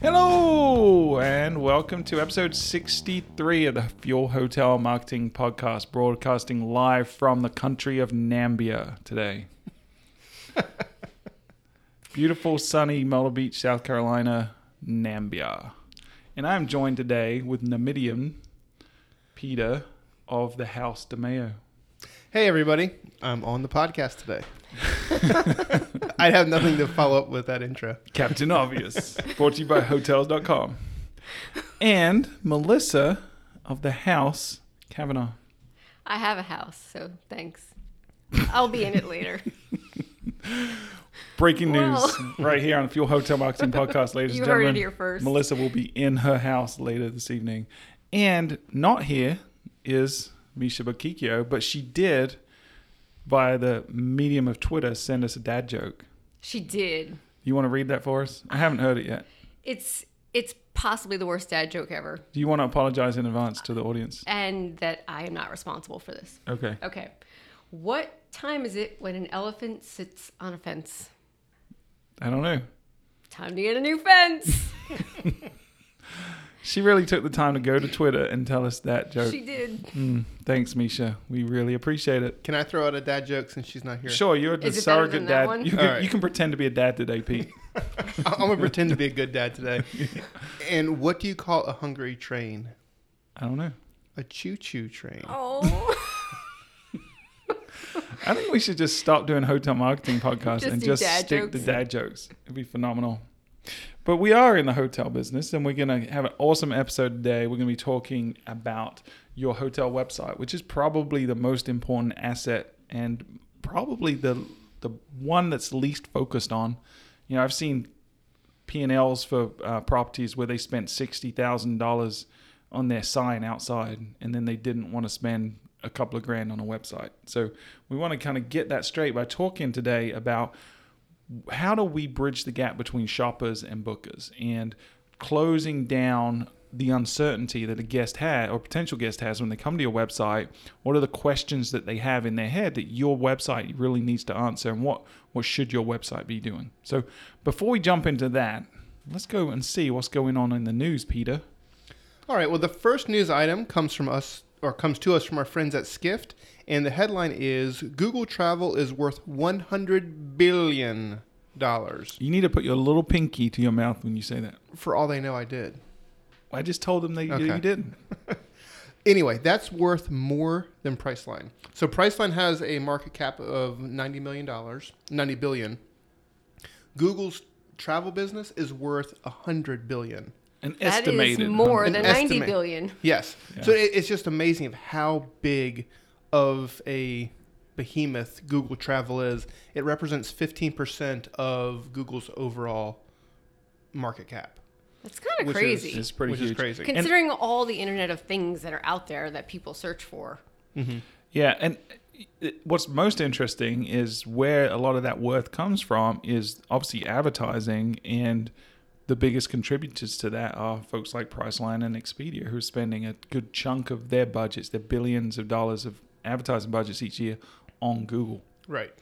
Hello, and welcome to episode 63 of the Fuel Hotel Marketing Podcast, broadcasting live from the country of Nambia today. Beautiful, sunny Myrtle Beach, South Carolina, Nambia. And I'm joined today with Namidian Peter of the House de Mayo. Hey, everybody. I'm on the podcast today. I'd have nothing to follow up with that intro. Captain Obvious, brought to you by Hotels.com. And Melissa of the House Kavanaugh. I have a house, so thanks. I'll be in it later. Breaking news Well. right here on the Fuel Hotel Marketing Podcast, ladies You and heard gentlemen. it here first. Melissa will be in her house later this evening. And not here is Misha Bakikio, but she did, via the medium of Twitter, send us a dad joke. She did. You want to read that for us? I haven't heard it yet. It's it's possibly the worst dad joke ever, Do you want to apologize in advance to the audience? and that I am not responsible for this. Okay. Okay. What time is it when an elephant sits on a fence? I don't know. Time to get a new fence. She really took the time to go to Twitter and tell us that joke. she did. Mm, thanks, Misha. We really appreciate it. Can I throw out a dad joke since she's not here? Sure, you're the Is it better surrogate than that dad. one? You can, All right. you can pretend to be a dad today, Pete. I'm going to pretend to be a good dad today. And what do you call a hungry train? I don't know. A choo choo train. Oh. I think we should just stop doing hotel marketing podcasts Just and do just dad stick to jokes. dad jokes. It'd be phenomenal. But we are in the hotel business and we're going to have an awesome episode today. We're going to be talking about your hotel website, which is probably the most important asset and probably the the one that's least focused on. You know, I've seen P&Ls for uh, properties where they spent $60,000 on their sign outside and then they didn't want to spend a couple of grand on a website. So we want to kind of get that straight by talking today about how do we bridge the gap between shoppers and bookers and closing down the uncertainty that a guest had or potential guest has when they come to your website what are the questions that they have in their head that your website really needs to answer and what what should your website be doing so before we jump into that let's go and see what's going on in the news peter All right. Well, the first news item comes from us, or comes to us from our friends at Skift. And the headline is Google Travel is worth $100 billion. you need to put your little pinky to your mouth when you say that For all they know, I did. i just told them that you, Okay. you didn't Anyway, that's worth more than Priceline. So Priceline has a market cap of ninety million dollars, ninety billion. Google's travel business is worth a hundred billion. an That is estimated more than 90 estimate. billion. Yes. Yeah. So it, it's just amazing of how big of a behemoth Google Travel is. It represents fifteen percent of Google's overall market cap, That's kind of Which is- crazy. it's pretty which huge is crazy. Considering all the Internet of Things that are out there that people search for. Mm-hmm. Yeah, and it- what's most interesting is where a lot of that worth comes from is obviously advertising, and the biggest contributors to that are folks like Priceline and Expedia, who are spending a good chunk of their budgets, their billions of dollars of advertising budgets each year on Google. Right.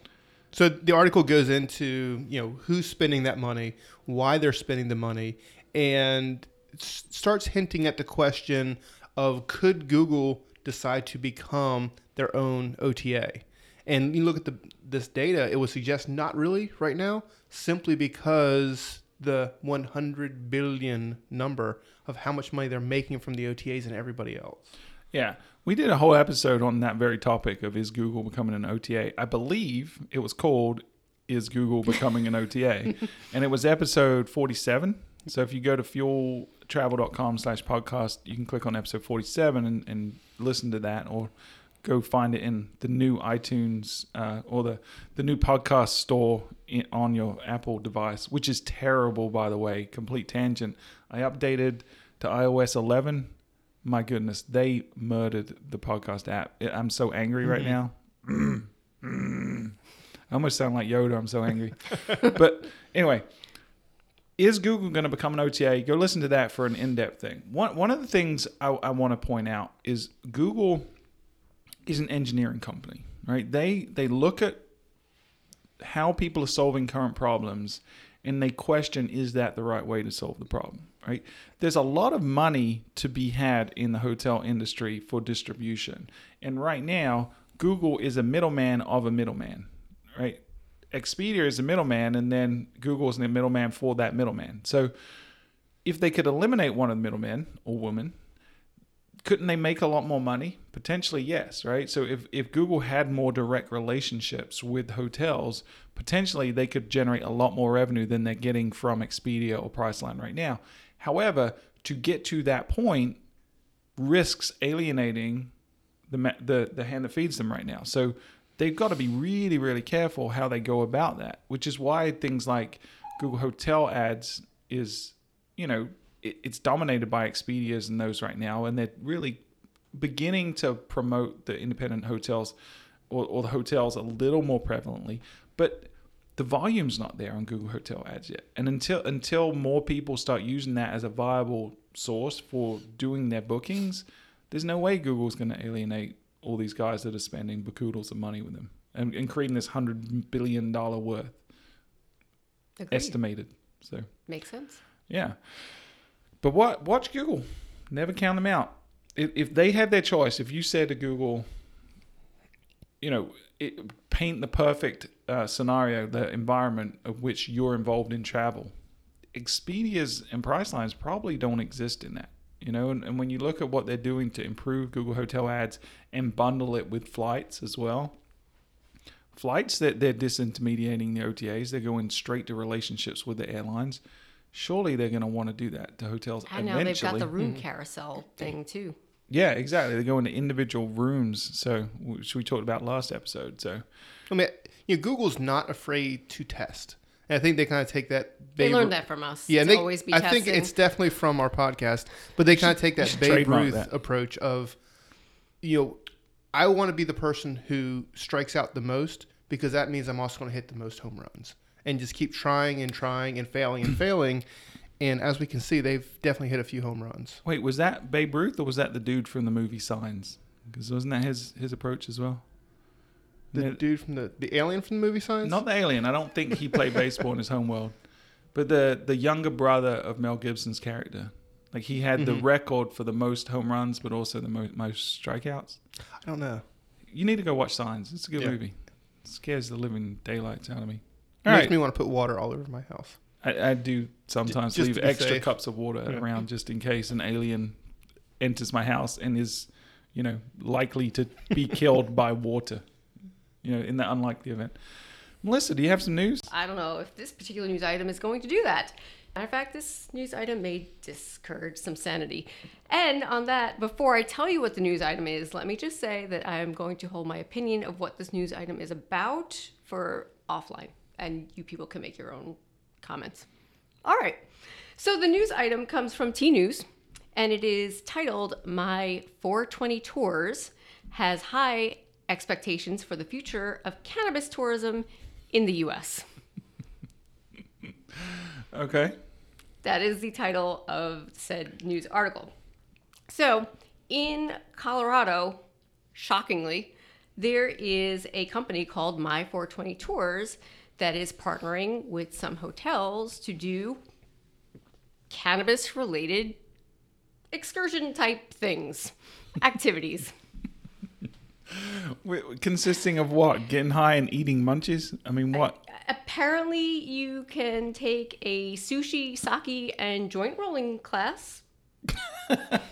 So the article goes into you know who's spending that money, why they're spending the money, and s- starts hinting at the question of could Google decide to become their own OTA? And you look at the this data, it would suggest not really right now, simply because the 100 billion number of how much money they're making from the OTAs and everybody else. Yeah, we did a whole episode on that very topic of is Google becoming an OTA. I believe it was called "Is Google Becoming an OTA," and it was episode forty-seven. So if you go to fueltravel.com slash podcast, you can click on episode forty-seven and, and listen to that, or go find it in the new iTunes uh, or the the new podcast store in, on your Apple device, which is terrible, by the way. Complete tangent. I updated to iOS 11 my goodness, they murdered the podcast app. I'm so angry right mm-hmm. now. I almost sound like Yoda. I'm so angry. but anyway, is Google going to become an OTA? Go listen to that for an in-depth thing. One one of the things I, I want to point out is Google is an engineering company. right? They they look at how people are solving current problems and they question is that the right way to solve the problem, right? There's a lot of money to be had in the hotel industry for distribution. And right now, Google is a middleman of a middleman, right? Expedia is a middleman and then Google is the middleman for that middleman. So if they could eliminate one of the middlemen or women, couldn't they make a lot more money? Potentially, yes, right? So if, if Google had more direct relationships with hotels, potentially they could generate a lot more revenue than they're getting from Expedia or Priceline right now. However, to get to that point risks alienating the the the hand that feeds them right now. So they've got to be really really careful how they go about that, which is why things like Google Hotel ads is you know it, it's dominated by Expedias and those right now, and they're really beginning to promote the independent hotels or, or the hotels a little more prevalently, but the volume's not there on Google Hotel Ads yet. And until until more people start using that as a viable source for doing their bookings, there's no way Google's going to alienate all these guys that are spending bakoodles of money with them and, and creating this hundred billion dollar worth Agreed. estimated. So Makes sense. yeah. But what watch Google. Never count them out. If, if they had their choice, if you said to Google, you know, it, paint the perfect uh, scenario, the environment of which you're involved in travel, Expedia's and Pricelines probably don't exist in that. You know, and, and when you look at what they're doing to improve Google Hotel Ads and bundle it with flights as well, flights that they're disintermediating the OTAs, they're going straight to relationships with the airlines surely they're going to want to do that to hotels I know eventually. they've got the room carousel thing too. Yeah, exactly. They go into individual rooms, so which we talked about last episode. So I mean, you know, Google's not afraid to test. And I think they kind of take that. They Babe- learned that from us. Yeah, and they, always be I testing. think it's definitely from our podcast, but they kind of take that should Babe Ruth that. approach of, you know, I want to be the person who strikes out the most because that means I'm also going to hit the most home runs and just keep trying and trying and failing and failing. And as we can see, they've definitely hit a few home runs. wait, was that Babe Ruth or was that the dude from the movie Signs? Because wasn't that his his approach as well? The dude from the the alien from the movie Signs. Not the alien. I don't think he played baseball in his home world, but the the younger brother of Mel Gibson's character. Like he had the Mhm. record for the most home runs, but also the mo- most strikeouts. I don't know. You need to go watch Signs. It's a good Yeah. movie. It scares the living daylights out of me. All makes right. me want to put water all over my house. I, I do sometimes just leave extra safe. cups of water Yeah. around just in case an alien enters my house and is, you know, likely to be killed by water. You know, in the unlikely event. Melissa, do you have some news? I don't know if this particular news item is going to do that. Matter of fact, this news item may discourage some sanity. And on that, before I tell you what the news item is, let me just say that I am going to hold my opinion of what this news item is about for offline. And you people can make your own comments. All right. So the news item comes from Tnooz, and it is titled My 420 Tours Has High Expectations for the Future of Cannabis Tourism in the US. Okay. That is the title of said news article. So, in Colorado, shockingly, there is a company called My 420 Tours that is partnering with some hotels to do cannabis related excursion type things, activities. Consisting of what? Getting high and eating munchies? I mean, what? Apparently, you can take a sushi, sake, and joint rolling class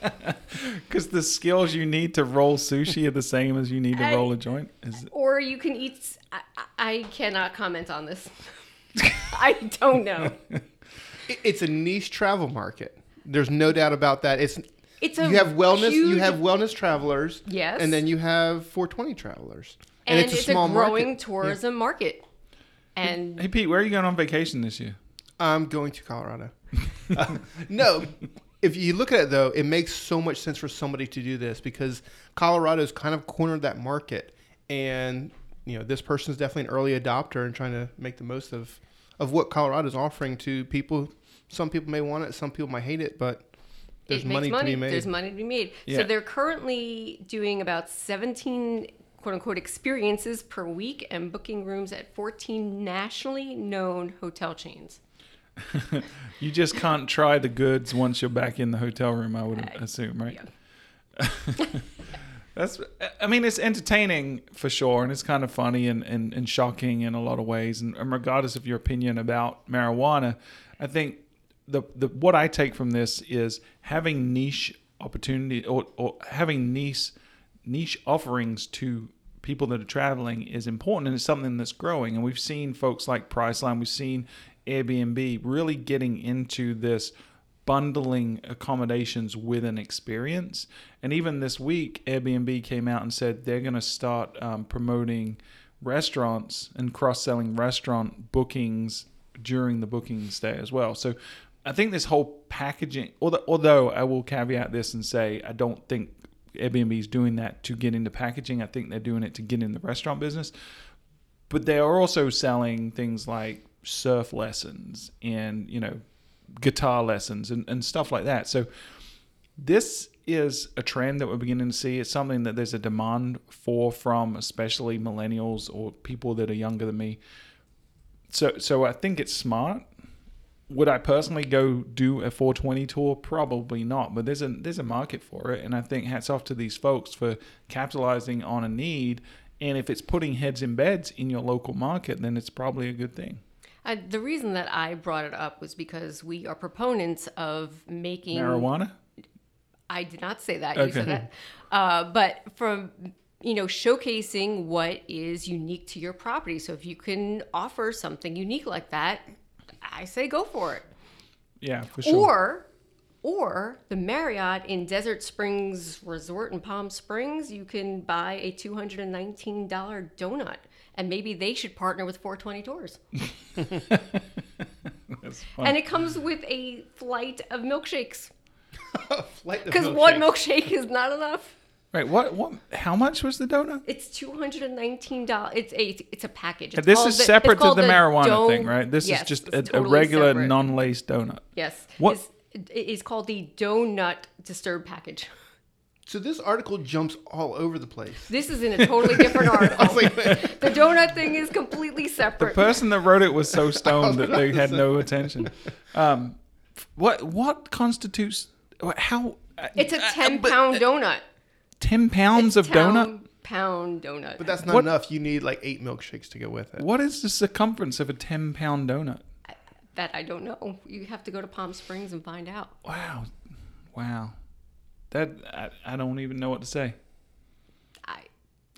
Because the skills you need to roll sushi are the same as you need to I- roll a joint? Is or you can eat. I, I cannot comment on this. I don't know. It's a niche travel market. There's no doubt about that. It's It's a you have wellness. You have wellness travelers. Yes. And then you have 420 travelers. and, it's, a, small a growing market. tourism market. And Hey, Pete, where are you going on vacation this year? I'm going to Colorado. Uh, no, if you look at it though, it makes so much sense for somebody to do this because Colorado's kind of cornered that market, and you know this person's definitely an early adopter and trying to make the most of of what Colorado's offering to people. Some people may want it, some people might hate it, but there's money, money. to be made. There's money to be made. Yeah. So they're currently doing about 17 quote unquote experiences per week and booking rooms at 14 nationally known hotel chains. You just can't try the goods once you're back in the hotel room, I would uh, assume, right? Yeah. That's, I mean, it's entertaining for sure, and it's kind of funny and, and, and shocking in a lot of ways. And, and regardless of your opinion about marijuana, I think the, the what I take from this is having niche opportunity or, or having niche niche offerings to people that are traveling is important, and it's something that's growing. And we've seen folks like Priceline, we've seen Airbnb really getting into this bundling accommodations with an experience. And even this week, Airbnb came out and said they're going to start um, promoting restaurants and cross selling restaurant bookings during the booking stay as well. So I think this whole packaging, although, although I will caveat this and say I don't think Airbnb is doing that to get into packaging. I think they're doing it to get in the restaurant business. But they are also selling things like surf lessons and, you know, guitar lessons and, and stuff like that. So this is a trend that we're beginning to see. It's something that there's a demand for from especially millennials or people that are younger than me. So so I think it's smart. Would I personally go do a 420 tour? Probably not, but there's a there's a market for it, and I think hats off to these folks for capitalizing on a need. And if it's putting heads in beds in your local market, then it's probably a good thing. Uh, the reason that I brought it up was because we are proponents of making Marijuana? I did not say that. You Okay. said that. Uh, but from you know showcasing what is unique to your property. So if you can offer something unique like that, I say go for it. Yeah, for sure. Or or the Marriott in Desert Springs Resort in Palm Springs, you can buy a $219 donut. And maybe they should partner with 420 Tours. That's fun. And it comes with a flight of milkshakes. Flight of Because one milkshake. is not enough. Right. What? What? How much was the donut? It's two hundred and nineteen dollars. It's a it's a package. It's this is the- separate to called the marijuana Dome- thing, right? This Yes, is just a, a regular separate. non-laced donut. Yes. What- It's, it is called the donut disturb package. So this article jumps all over the place. This is in a totally different article. Like, the donut thing is completely separate. The person that wrote it was so stoned that they had no attention. Um, what? What constitutes? How? uh, it's a uh, ten but, pound uh, donut. Ten pounds of donut. 10 Pound donut. but that's not What- enough. You need like eight milkshakes to go with it. What is the circumference of a ten-pound donut? that I don't know. You have to go to Palm Springs and find out. Wow, wow. That I, I don't even know what to say. I.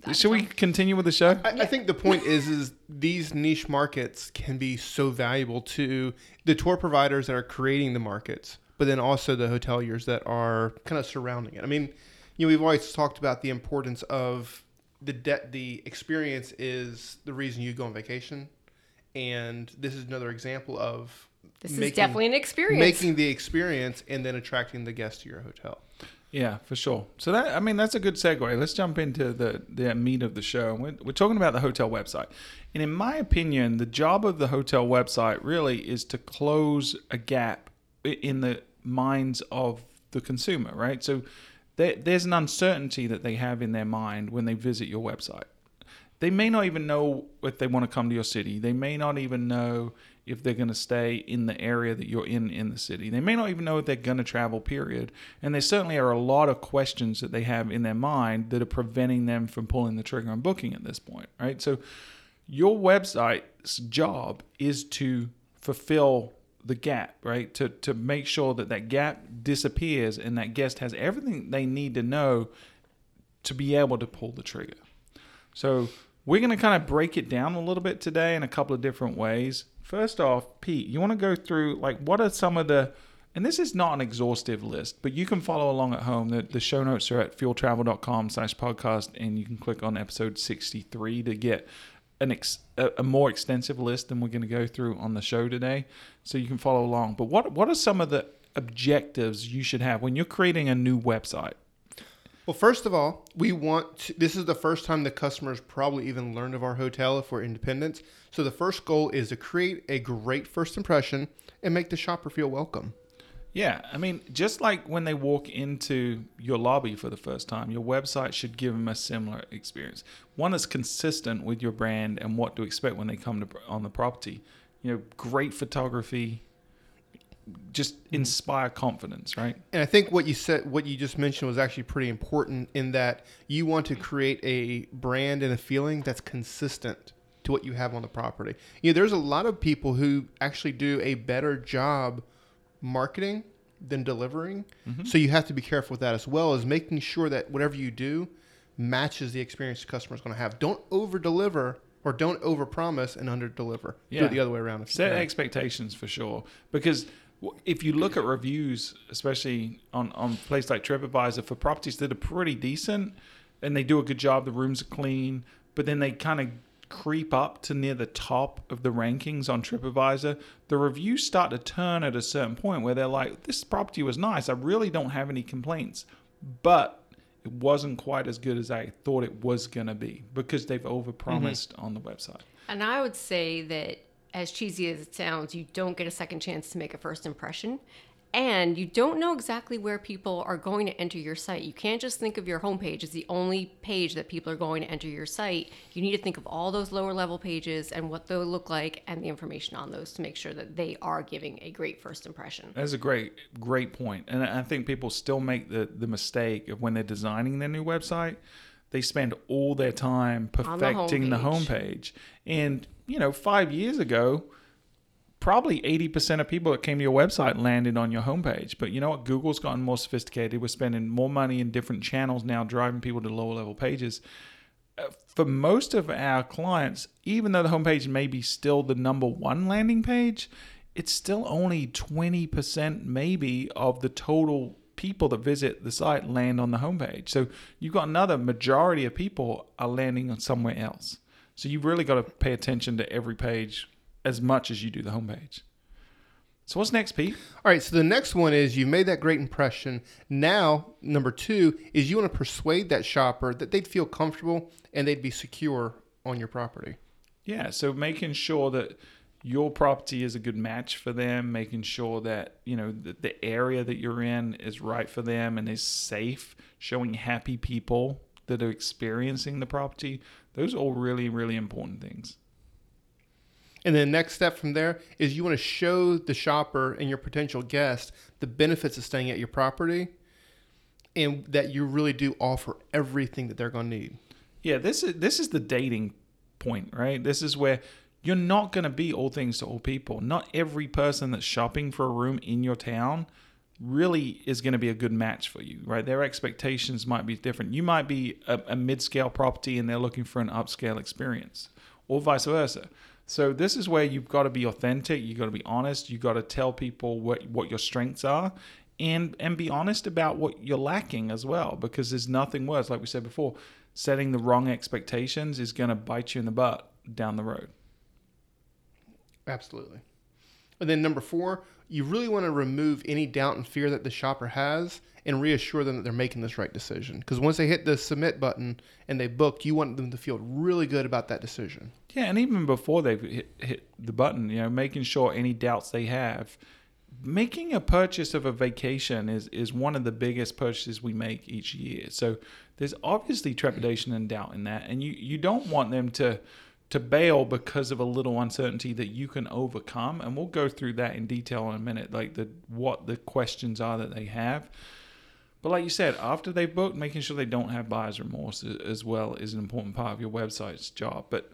I Should we don't- continue with the show? I, I think the point is, is these niche markets can be so valuable to the tour providers that are creating the markets, but then also the hoteliers that are kind of surrounding it. I mean, you know, we've always talked about the importance of the debt. The experience is the reason you go on vacation, and this is another example of This is definitely an experience. making the experience and then attracting the guests to your hotel. Yeah, for sure. So that I mean that's a good segue. Let's jump into the the meat of the show. We're, we're talking about the hotel website, and in my opinion, the job of the hotel website really is to close a gap in the minds of the consumer. Right. So there, there's an uncertainty that they have in their mind when they visit your website. They may not even know if they want to come to your city. They may not even know if they're going to stay in the area that you're in in the city. They may not even know if they're going to travel, period. And there certainly are a lot of questions that they have in their mind that are preventing them from pulling the trigger on booking at this point, right? So your website's job is to fulfill the gap, right? To to make sure that that gap disappears and that guest has everything they need to know to be able to pull the trigger. So we're going to kind of break it down a little bit today in a couple of different ways. First off, Pete, you want to go through like what are some of the and this is not an exhaustive list, but you can follow along at home. The, the show notes are at fueltravel.com slash podcast, and you can click on episode 63 to get an ex, a, a more extensive list than we're going to go through on the show today. So you can follow along. But what what are some of the objectives you should have when you're creating a new website? Well, first of all, we want to, this is the first time the customers probably even learned of our hotel if we're independent. So the first goal is to create a great first impression and make the shopper feel welcome. Yeah, I mean, just like when they walk into your lobby for the first time, your website should give them a similar experience. One that's consistent with your brand and what to expect when they come to on the property. You know, great photography, just inspire confidence, right? And I think what you said, what you just mentioned, was actually pretty important in that you want to create a brand and a feeling that's consistent to what you have on the property. You know, there's a lot of people who actually do a better job marketing than delivering. Mm-hmm. So you have to be careful with that as well as making sure that whatever you do matches the experience the customer is going to have. Don't over deliver or don't over promise and under deliver. Do it the other way around. If Set expectations for sure. Because if you look at reviews, especially on on places like TripAdvisor for properties that are pretty decent and they do a good job, the rooms are clean, but then they kind of creep up to near the top of the rankings on TripAdvisor, the reviews start to turn at a certain point where they're like, "This property was nice. I really don't have any complaints," but it wasn't quite as good as I thought it was going to be because they've mm-hmm. overpromised on the website. And I would say that, as cheesy as it sounds, you don't get a second chance to make a first impression. And you don't know exactly where people are going to enter your site. You can't just think of your homepage as the only page that people are going to enter your site. You need to think of all those lower level pages and what they'll look like and the information on those to make sure that they are giving a great first impression. That's a great, great point. And I think people still make the, the mistake of when they're designing their new website, they spend all their time the perfecting the homepage. homepage. And, you know, five years ago, probably 80% of people that came to your website landed on your homepage. But you know what? Google's gotten more sophisticated. We're spending more money in different channels now, driving people to lower level pages. Uh, For most of our clients, even though the homepage may be still the number one landing page, it's still only 20% maybe of the total people that visit the site land on the homepage. So you've got another majority of people are landing on somewhere else. So you've really got to pay attention to every page as much as you do the homepage. So what's next, Pete? All right, so the next one is you've made that great impression. Now, number two is you want to persuade that shopper that they'd feel comfortable and they'd be secure on your property. Yeah, so making sure that your property is a good match for them, making sure that you know the, the area that you're in is right for them and is safe, showing happy people that are experiencing the property. Those are all really, really important things. And then the next step from there is you want to show the shopper and your potential guest the benefits of staying at your property and that you really do offer everything that they're going to need. Yeah, this is this is the dating point, right? This is where you're not going to be all things to all people. Not every person that's shopping for a room in your town really is going to be a good match for you, right? Their expectations might be different. You might be a, a mid-scale property and they're looking for an upscale experience, or vice versa. So this is where you've got to be authentic. you've got to be honest. you've got to tell people what what your strengths are, and and be honest about what you're lacking as well. Because there's nothing worse, like we said before, setting the wrong expectations is going to bite you in the butt down the road. Absolutely. And then number four, you really want to remove any doubt and fear that the shopper has and reassure them that they're making this right decision. Because once they hit the submit button and they book, you want them to feel really good about that decision. Yeah, and even before they've hit, hit the button, you know, making sure any doubts they have. Making a purchase of a vacation is, is one of the biggest purchases we make each year. So there's obviously trepidation and doubt in that. And you, you don't want them to to bail because of a little uncertainty that you can overcome. And we'll go through that in detail in a minute, like the what the questions are that they have. But like you said, after they've booked, making sure they don't have buyer's remorse as well is an important part of your website's job. But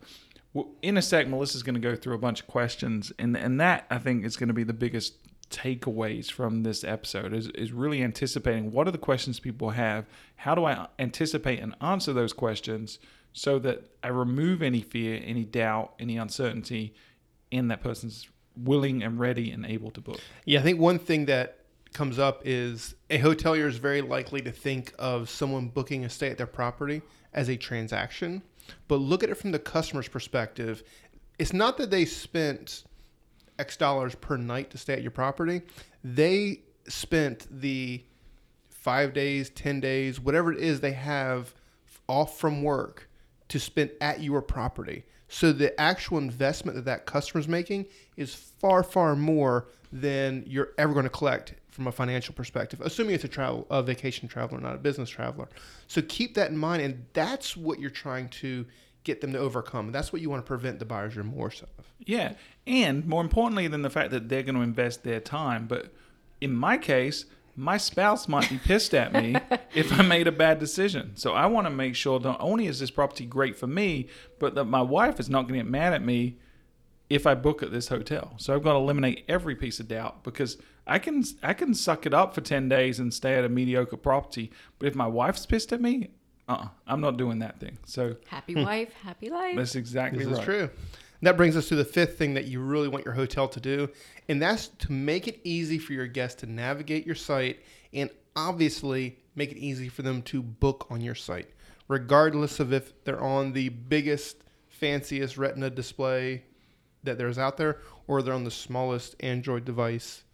in a sec, Melissa's going to go through a bunch of questions, and and that I think is going to be the biggest takeaways from this episode is, is really anticipating what are the questions people have how do i anticipate and answer those questions so that i remove any fear any doubt any uncertainty in that person's willing and ready and able to book Yeah, I think one thing that comes up is a hotelier is very likely to think of someone booking a stay at their property as a transaction. But look at it from the customer's perspective. It's not that they spent X dollars per night to stay at your property. They spent the five days, 10 days, whatever it is they have off from work to spend at your property. So the actual investment that that customer's making is far, far more than you're ever going to collect from a financial perspective, assuming it's a travel, a vacation traveler, not a business traveler. So keep that in mind, and that's what you're trying to get them to overcome. That's what you want to prevent the buyer's remorse of. Yeah. And more importantly than the fact that they're going to invest their time, but in my case, my spouse might be pissed at me if I made a bad decision. So I want to make sure not only is this property great for me, but that my wife is not going to get mad at me if I book at this hotel. So I've got to eliminate every piece of doubt because I can I can suck it up for 10 days and stay at a mediocre property, but if my wife's pissed at me, uh-uh, I'm not doing that thing. So Happy hmm. wife, happy life. that's exactly This right. is true. That brings us to the fifth thing that you really want your hotel to do, and that's to make it easy for your guests to navigate your site and obviously make it easy for them to book on your site, regardless of if they're on the biggest, fanciest retina display that there's out there or they're on the smallest Android device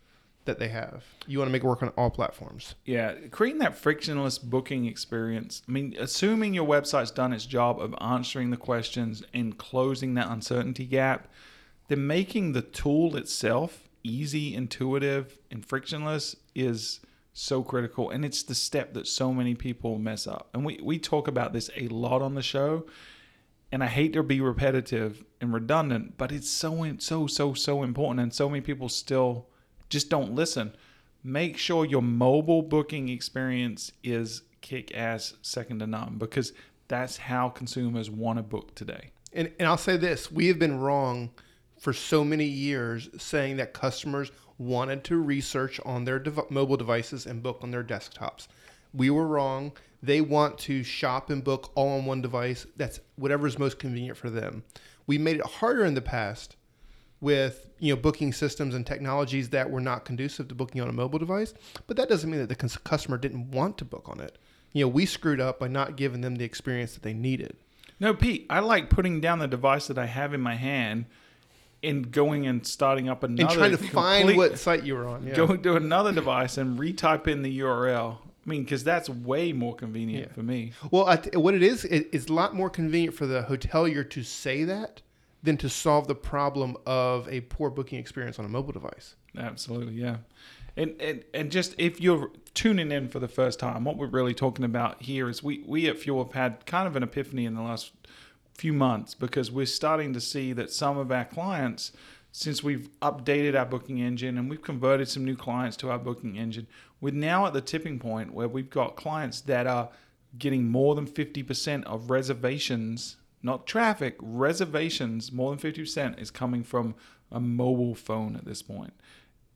that they have. You want to make it work on all platforms. Yeah, creating that frictionless booking experience. I mean, assuming your website's done its job of answering the questions and closing that uncertainty gap, then making the tool itself easy, intuitive, and frictionless is so critical. And it's the step that so many people mess up. And we, we talk about this a lot on the show. And I hate to be repetitive and redundant, but it's so, so, so, so important. And so many people still just don't listen make sure your mobile booking experience is kick ass second to none because that's how consumers want to book today. And, and I'll say this we have been wrong for so many years saying that customers wanted to research on their dev- mobile devices and book on their desktops. We were wrong. They want to shop and book all on one device. That's whatever is most convenient for them. We made it harder in the past with you know booking systems and technologies that were not conducive to booking on a mobile device, but that doesn't mean that the cons- customer didn't want to book on it. You know, we screwed up by not giving them the experience that they needed. No, Pete, I like putting down the device that I have in my hand and going and starting up another and trying to find what site you were on. Yeah. go to another device and retype in the URL. I mean, because that's way more convenient Yeah. for me. Well, I th- what it is, it, it's a lot more convenient for the hotelier to say that than to solve the problem of a poor booking experience on a mobile device. Absolutely, yeah. And, and and just if you're tuning in for the first time, what we're really talking about here is we we at Fuel have had kind of an epiphany in the last few months because we're starting to see that some of our clients, since we've updated our booking engine and we've converted some new clients to our booking engine, we're now at the tipping point where we've got clients that are getting more than 50% of reservations, not traffic, reservations, more than 50% is coming from a mobile phone at this point.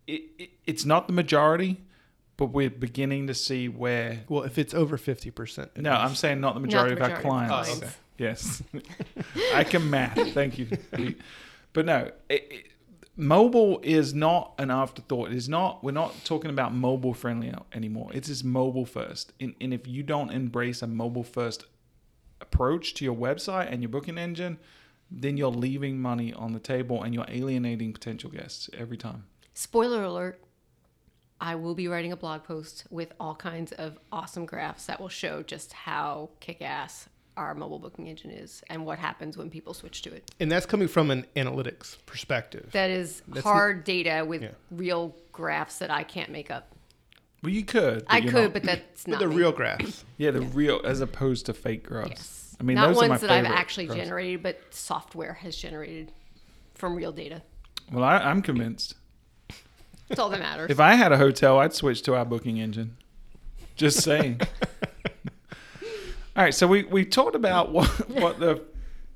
It, it, it's not the majority, but we're beginning to see where. Well, if it's over 50%. No, I'm saying not the majority the of our majority of clients. clients. Oh, okay. Yes, I can math. Thank you, but no, it, it, mobile is not an afterthought. It is not. We're not talking about mobile friendly anymore. It's just mobile first. And, and if you don't embrace a mobile first approach to your website and your booking engine, then you're leaving money on the table and you're alienating potential guests every time. Spoiler alert. I will be writing a blog post with all kinds of awesome graphs that will show just how kick ass our mobile booking engine is and what happens when people switch to it. And that's coming from an analytics perspective. That is That's hard data with Yeah. real graphs that I can't make up. Well, you could. I could, not. but that's With not the me. real graphs. Yeah, the real as opposed to fake graphs. Yes. I mean, not those ones are my that I've actually graphs. generated, but software has generated from real data. Well, I, I'm convinced. That's all that matters. If I had a hotel, I'd switch to our booking engine. Just saying. All right, so we, we talked about what what the,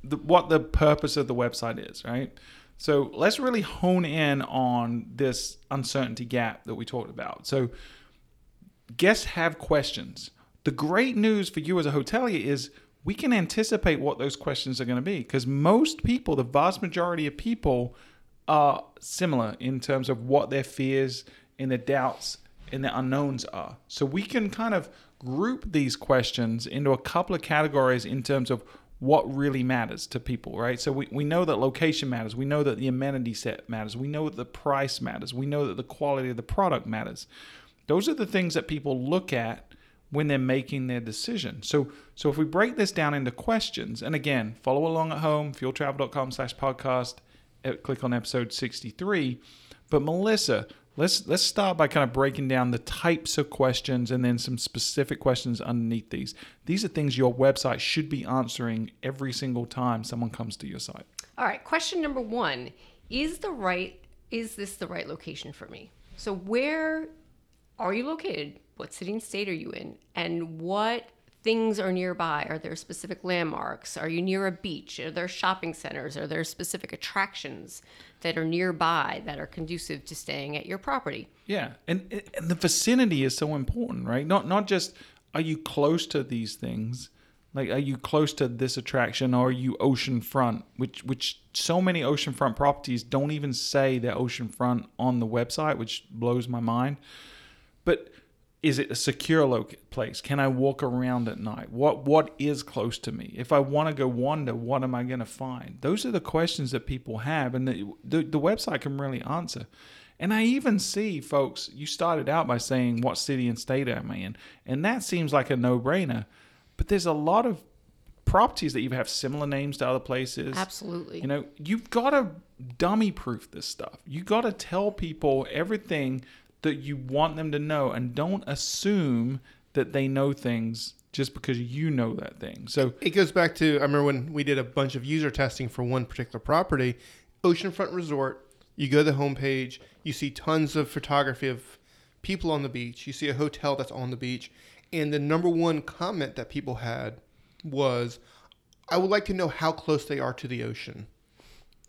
the what the purpose of the website is, right? So let's really hone in on this uncertainty gap that we talked about. So guests have questions. The great news for you as a hotelier is we can anticipate what those questions are going to be because most people, the vast majority of people, are similar in terms of what their fears and their doubts and their unknowns are. So we can kind of group these questions into a couple of categories in terms of what really matters to people, right? So we, we know that location matters. We know that the amenity set matters. We know that the price matters. We know that the quality of the product matters. Those are the things that people look at when they're making their decision. So so if we break this down into questions, and again, follow along at home, fueltravel.com slash podcast, uh, click on episode 63. But Melissa, let's let's start by kind of breaking down the types of questions and then some specific questions underneath these. These are things your website should be answering every single time someone comes to your site. All right, question number one is the right is this the right location for me? So where are you located? What city and state are you in? And what things are nearby? Are there specific landmarks? Are you near a beach? Are there shopping centers? Are there specific attractions that are nearby that are conducive to staying at your property? Yeah, and and the vicinity is so important, right? Not not just are you close to these things, like are you close to this attraction, or are you oceanfront? Which which so many oceanfront properties don't even say they're oceanfront on the website, which blows my mind. But is it a secure lo- place? Can I walk around at night? What what is close to me? If I want to go wander, what am I going to find? Those are the questions that people have, and the, the the website can really answer. And I even see folks. You started out by saying what city and state am I in, and that seems like a no brainer. But there's a lot of properties that you have similar names to other places. Absolutely. You know, you've got to dummy proof this stuff. You got to tell people everything that you want them to know and don't assume that they know things just because you know that thing. So it goes back to I remember when we did a bunch of user testing for one particular property, Oceanfront Resort. You go to the homepage, you see tons of photography of people on the beach. You see a hotel that's on the beach, and the number one comment that people had was, "I would like to know how close they are to the ocean."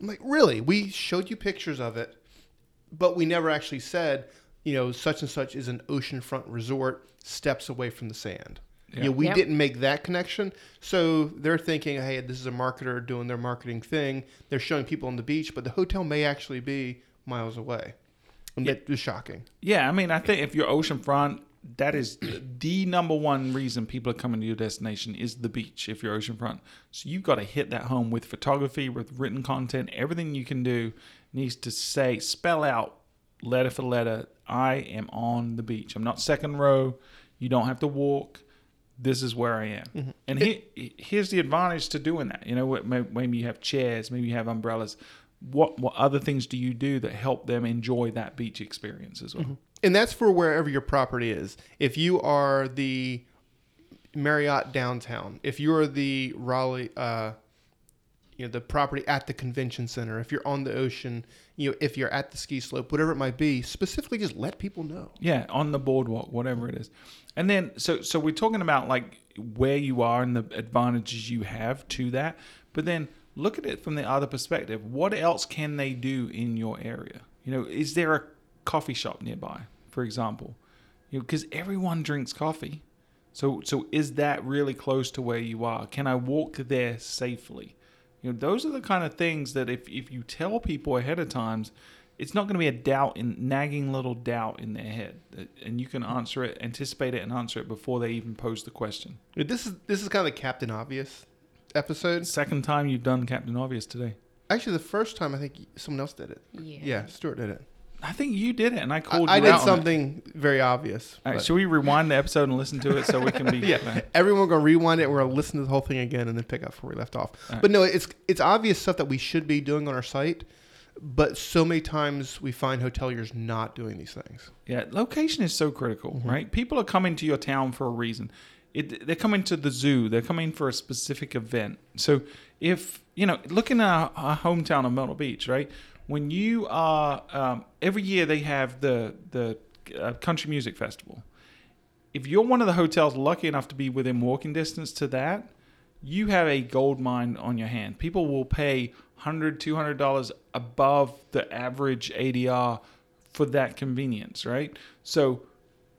I'm like, really? We showed you pictures of it, but we never actually said, you know, such and such is an oceanfront resort steps away from the sand. Yeah. You know, we Yep. didn't make that connection. So they're thinking, hey, this is a marketer doing their marketing thing. They're showing people on the beach, but the hotel may actually be miles away. And that was shocking. Yeah, I mean, I think if you're oceanfront, that is the number one reason people are coming to your destination is the beach. If you're oceanfront, so you've got to hit that home with photography, with written content, everything you can do needs to say, spell out letter for letter. I am on the beach. I'm not second row. You don't have to walk. This is where I am. And he, here's the advantage to doing that. You know, maybe you have chairs, maybe you have umbrellas. What what other things do you do that help them enjoy that beach experience as well? And that's for wherever your property is. If you are the Marriott downtown, if you're the Raleigh, uh, you know, the property at the convention center, if you're on the ocean, you know, if you're at the ski slope, whatever it might be, specifically just let people know. Yeah, on the boardwalk, whatever it is. And then so so we're talking about like where you are and the advantages you have to that. But then look at it from the other perspective. What else can they do in your area? You know, is there a coffee shop nearby, for example? You know, because everyone drinks coffee. So so is that really close to where you are? Can I walk there safely? You know, those are the kind of things that if if you tell people ahead of times, it's not going to be a doubt in nagging little doubt in their head, uh, and you can answer it, anticipate it, and answer it before they even pose the question. This is this is kind of the Captain Obvious episode. Second time you've done Captain Obvious today. Actually, the first time I think someone else did it. Yeah. Yeah, Stuart did it. I think you did it, and I I, called I you did out on it. something very obvious. All right, should we rewind the episode and listen to it so we can be? yeah, everyone gonna rewind it. We're gonna listen to the whole thing again and then pick up where we left off. Alright. But no, it's it's obvious stuff that we should be doing on our site. But so many times we find hoteliers not doing these things. Yeah, location is so critical, mm-hmm. right? People are coming to your town for a reason. It, they're coming to the zoo. They're coming for a specific event. So if you know, looking at our, our hometown of Myrtle Beach, right? When you are um, every year they have the the uh, country music festival. If you're one of the hotels lucky enough to be within walking distance to that, you have a gold mine on your hand. People will pay 100 $200 above the average ADR for that convenience, right? So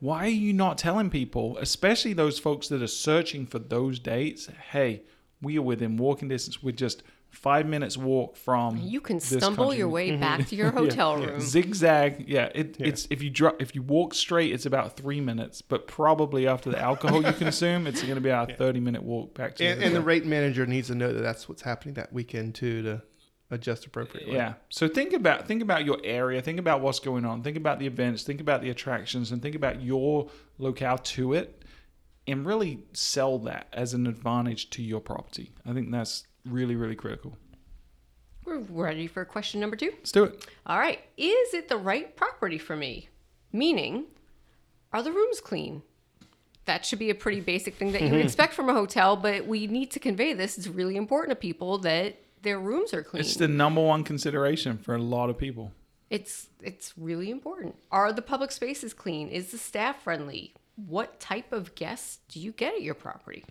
why are you not telling people, especially those folks that are searching for those dates, hey, we are within walking distance. We're just five minutes walk from. You can this stumble country. your way mm-hmm. back to your hotel room. Zigzag, yeah. It, It's if you drop if you walk straight, it's about three minutes. But probably after the alcohol you consume, it's going to be about a thirty minute walk back to. And, and the rate manager needs to know that that's what's happening that weekend too to adjust appropriately. Yeah. So think about think about your area, think about what's going on, think about the events, think about the attractions, and think about your locale to it, and really sell that as an advantage to your property. I think that's really really critical. We're ready for question number two. Let's do it. All right. Is it the right property for me? Meaning, are the rooms clean? That should be a pretty basic thing that you would mm-hmm. expect from a hotel, but we need to convey this. It's really important to people that their rooms are clean. It's the number one consideration for a lot of people. It's it's really important. Are the public spaces clean? Is the staff friendly? What type of guests do you get at your property?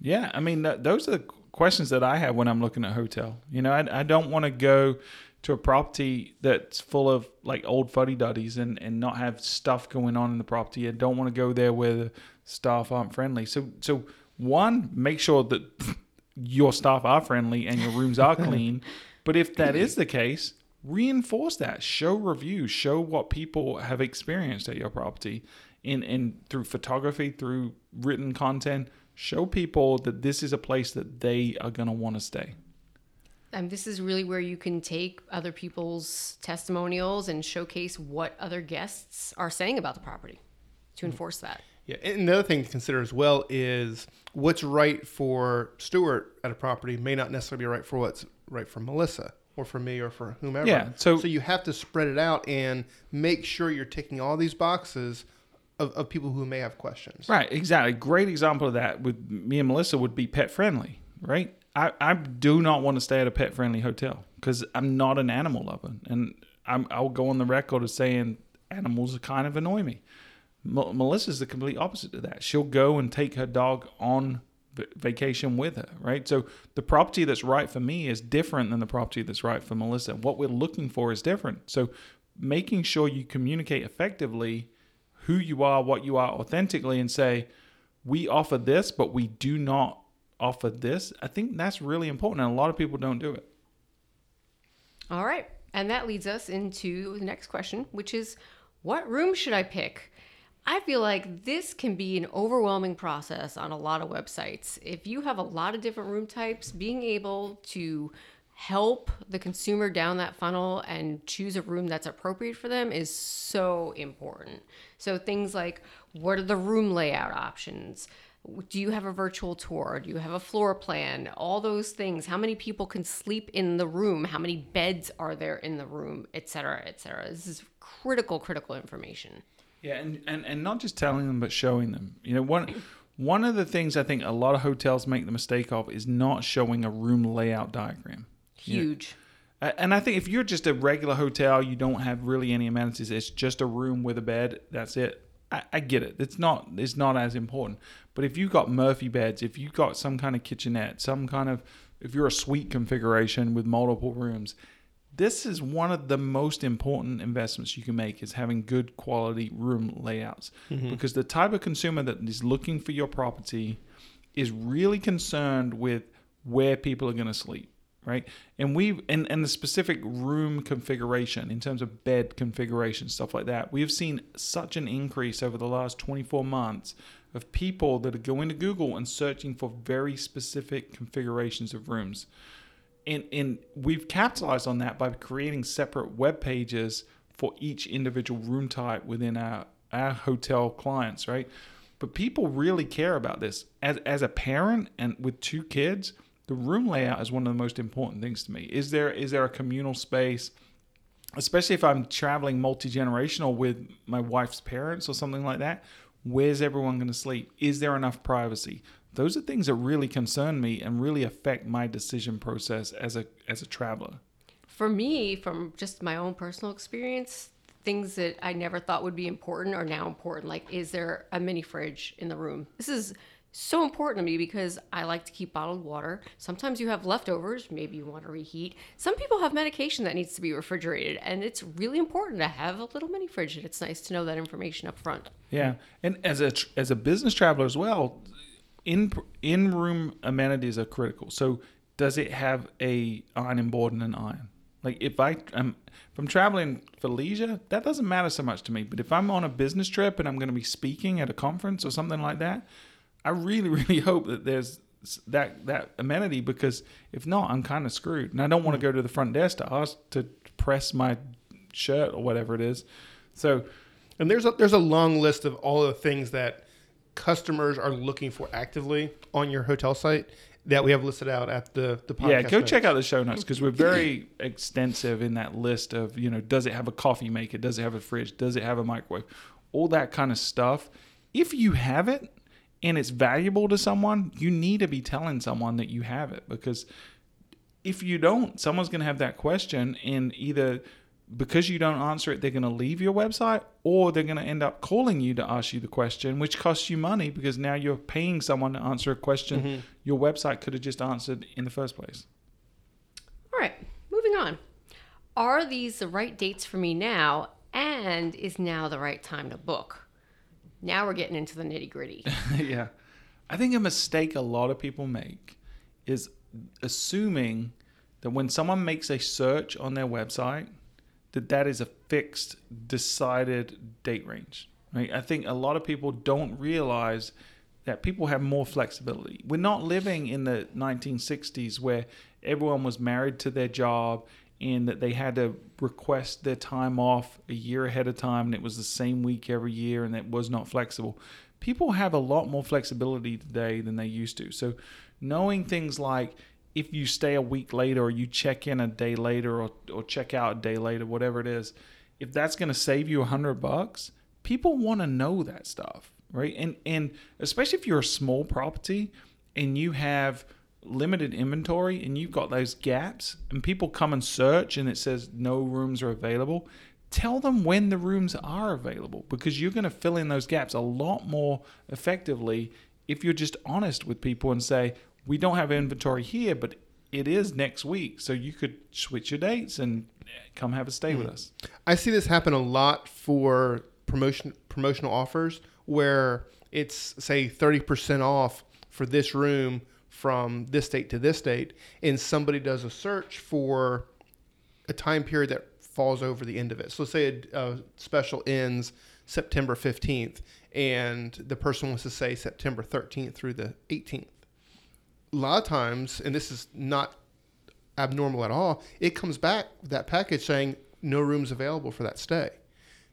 Yeah, I mean, th- those are the questions that I have when I'm looking at hotel. You know, I, I don't want to go to a property that's full of like old fuddy duddies and, and not have stuff going on in the property. I don't want to go there where the staff aren't friendly. So, so one, make sure that your staff are friendly and your rooms are clean. but if that is the case, reinforce that. Show reviews. Show what people have experienced at your property in, in through photography, through written content. Show people that this is a place that they are going to want to stay. And this is really where you can take other people's testimonials and showcase what other guests are saying about the property to mm-hmm. enforce that. Yeah, and the other thing to consider as well is what's right for Stuart at a property may not necessarily be right for what's right for Melissa or for me or for whomever. Yeah, so- so you have to spread it out and make sure you're ticking all these boxes of, of people who may have questions. Right, exactly. Great example of that with me and Melissa would be pet friendly, right? I, I do not want to stay at a pet friendly hotel because I'm not an animal lover. And I'm, I'll go on the record as saying animals kind of annoy me. M- Melissa's the complete opposite of that. She'll go and take her dog on v- vacation with her, right? So the property that's right for me is different than the property that's right for Melissa. What we're looking for is different. So making sure you communicate effectively who you are, what you are authentically, and say, we offer this, but we do not offer this. I think that's really important, and a lot of people don't do it. All right. And that leads us into the next question, which is what room should I pick? I feel like this can be an overwhelming process on a lot of websites. If you have a lot of different room types, being able to help the consumer down that funnel and choose a room that's appropriate for them is so important. So things like what are the room layout options? Do you have a virtual tour? Do you have a floor plan? All those things. How many people can sleep in the room? How many beds are there in the room, et cetera, et cetera. This is critical, critical information. Yeah, and, and, and not just telling them, but showing them. You know, one one of the things I think a lot of hotels make the mistake of is not showing a room layout diagram. Huge. A- And I think if you're just a regular hotel, you don't have really any amenities. It's just a room with a bed. That's it. I, I get it. It's not. It's not as important. But if you've got Murphy beds, if you've got some kind of kitchenette, some kind of, if you're a suite configuration with multiple rooms, this is one of the most important investments you can make is having good quality room layouts mm-hmm. because the type of consumer that is looking for your property is really concerned with where people are going to sleep right and we and, and the specific room configuration in terms of bed configuration stuff like that we have seen such an increase over the last 24 months of people that are going to google and searching for very specific configurations of rooms and and we've capitalized on that by creating separate web pages for each individual room type within our our hotel clients, right? But people really care about this. As as a parent and with two kids, the room layout is one of the most important things to me. Is there is there a communal space? Especially if I'm traveling multi generational with my wife's parents or something like that, where's everyone going to sleep? Is there enough privacy? Those are things that really concern me and really affect my decision process as a as a traveler. For me, from just my own personal experience, things that I never thought would be important are now important. Like, is there a mini fridge in the room? This is so important to me because I like to keep bottled water. Sometimes you have leftovers, maybe you want to reheat. Some people have medication that needs to be refrigerated, and it's really important to have a little mini fridge. And it's nice to know that information up front. Yeah, and as a as a business traveler as well, in in room amenities are critical. So, does it have a ironing board and an iron? Like if I am if I'm traveling for leisure, that doesn't matter so much to me. But if I'm on a business trip and I'm going to be speaking at a conference or something like that, I really really hope that there's that that amenity because if not, I'm kind of screwed. And I don't want to hmm. go to the front desk to ask to press my shirt or whatever it is. So And there's a there's a long list of all the things that customers are looking for actively on your hotel site. that we have listed out at the the podcast. yeah, go notes. check out the show notes because we're very extensive in that list of you know, does it have a coffee maker? Does it have a fridge? Does it have a microwave? All that kind of stuff. If you have it and it's valuable to someone, you need to be telling someone that you have it because if you don't, someone's going to have that question and either because you don't answer it, they're going to leave your website or they're going to end up calling you to ask you the question, which costs you money because now you're paying someone to answer a question mm-hmm. your website could have just answered in the first place. All right, moving on. Are these the right dates for me now? And is now the right time to book? Now we're getting into the nitty gritty. yeah. I think a mistake a lot of people make is assuming that when someone makes a search on their website, that that is a fixed, decided date range. Right? I think a lot of people don't realize that people have more flexibility. We're not living in the 1960s where everyone was married to their job and that they had to request their time off a year ahead of time and it was the same week every year and it was not flexible. People have a lot more flexibility today than they used to. So knowing things like if you stay a week later or you check in a day later or, or check out a day later, whatever it is, if that's going to save you a hundred bucks, people want to know that stuff, right? And and especially if you're a small property and you have limited inventory and you've got those gaps and people come and search and it says no rooms are available, tell them when the rooms are available because you're going to fill in those gaps a lot more effectively if you're just honest with people and say, we don't have inventory here, but it is next week. So you could switch your dates and come have a stay with hmm. us. I see this happen a lot for promotion promotional offers where it's say 30% off for this room from this date to this date and somebody does a search for a time period that falls over the end of it. So say a, a special ends September 15th and the person wants to say September 13th through the 18th. A lot of times, and this is not abnormal at all, it comes back that package saying no rooms available for that stay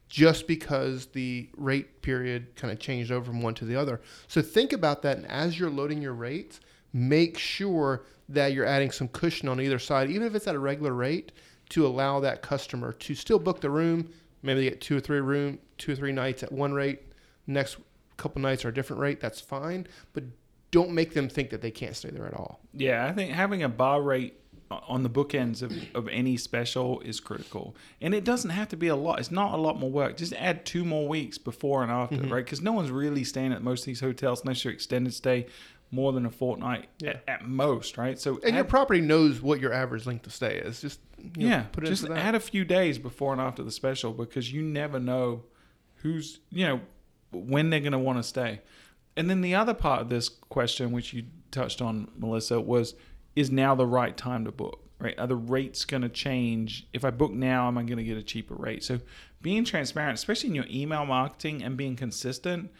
just because the rate period kind of changed over from one to the other. So think about that and as you're loading your rates, make sure that you're adding some cushion on either side, even if it's at a regular rate, to allow that customer to still book the room. Maybe they get two or three room, two or three nights at one rate, next couple nights are a different rate. That's fine, but don't make them think that they can't stay there at all. Yeah, I think having a bar rate on the bookends of, of any special is critical. And it doesn't have to be a lot. It's not a lot more work. Just add two more weeks before and after, mm-hmm. right? Because no one's really staying at most of these hotels unless you're extended stay more than a fortnight at, at most, right? So And your property knows what your average length of stay is. Just you know, yeah, put it just that. add a few days before and after the special because you never know who's you know when they're going to want to stay. And then the other part of this question, which you touched on, Melissa, was is now the right time to book? Right? Are the rates going to change? If I book now, am I going to get a cheaper rate? So being transparent, especially in your email marketing and being consistent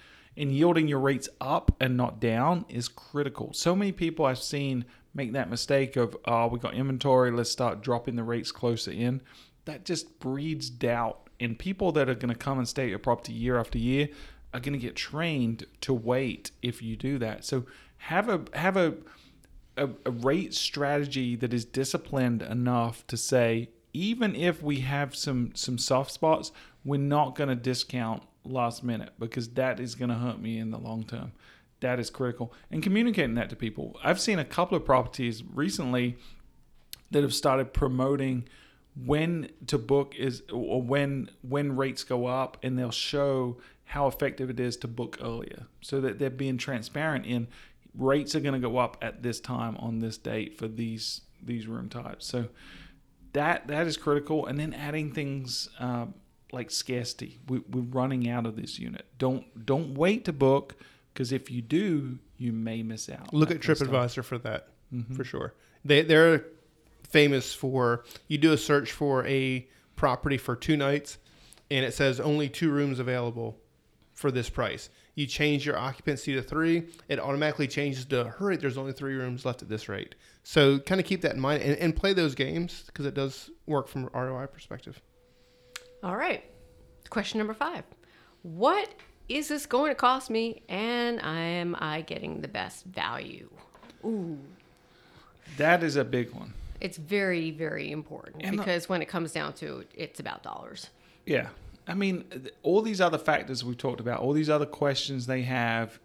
and yielding your rates up and not down is critical. So many people I've seen make that mistake of, oh, we got inventory, let's start dropping the rates closer in. That just breeds doubt. And people that are going to come and stay at your property year after year are going to get trained to wait if you do that. So have a have a a, a rate strategy that is disciplined enough to say even if we have some some soft spots, we're not going to discount last minute because that is going to hurt me in the long term. That is critical. And communicating that to people. I've seen a couple of properties recently that have started promoting when to book is or when when rates go up and they'll show how effective it is to book earlier so that they're being transparent in rates are going to go up at this time on this date for these these room types so that that is critical and then adding things uh, like scarcity we, we're running out of this unit don't don't wait to book because if you do you may miss out Look at kind of stuff. TripAdvisor for that, Mm-hmm. for sure. They they're famous for you do a search for a property for two nights, and it says only two rooms available for this price. You change your occupancy to three, it automatically changes to hurry. There's only three rooms left at this rate. So kind of keep that in mind and, and play those games because it does work from an ROI perspective. All right. Question number five. What is this going to cost me and am I getting the best value? Ooh. That is a big one. It's very, very important And the- because when it comes down to it, it's about dollars. Yeah. I mean, all these other factors we've talked about, all these other questions they have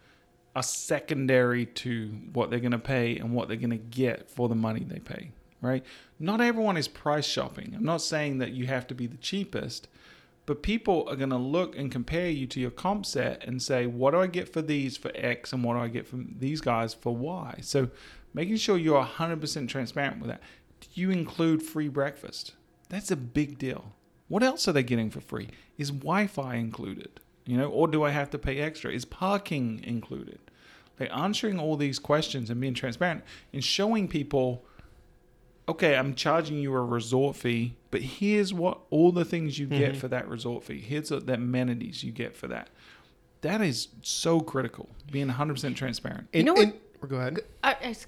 are secondary to what they're going to pay and what they're going to get for the money they pay, right? Not everyone is price shopping. I'm not saying that you have to be the cheapest, but people are going to look and compare you to your comp set and say, what do I get for these for X and what do I get from these guys for Y? So making sure you're 100% transparent with that. Do you include free breakfast? That's a big deal. What else are they getting for free? Is Wi-Fi included? You know, or do I have to pay extra? Is parking included? Like answering all these questions and being transparent and showing people, okay, I'm charging you a resort fee, but here's what all the things you get mm-hmm. for that resort fee. Here's the, the amenities you get for that. That is so critical. Being 100% transparent. And, know what- and- or go ahead. I, I s-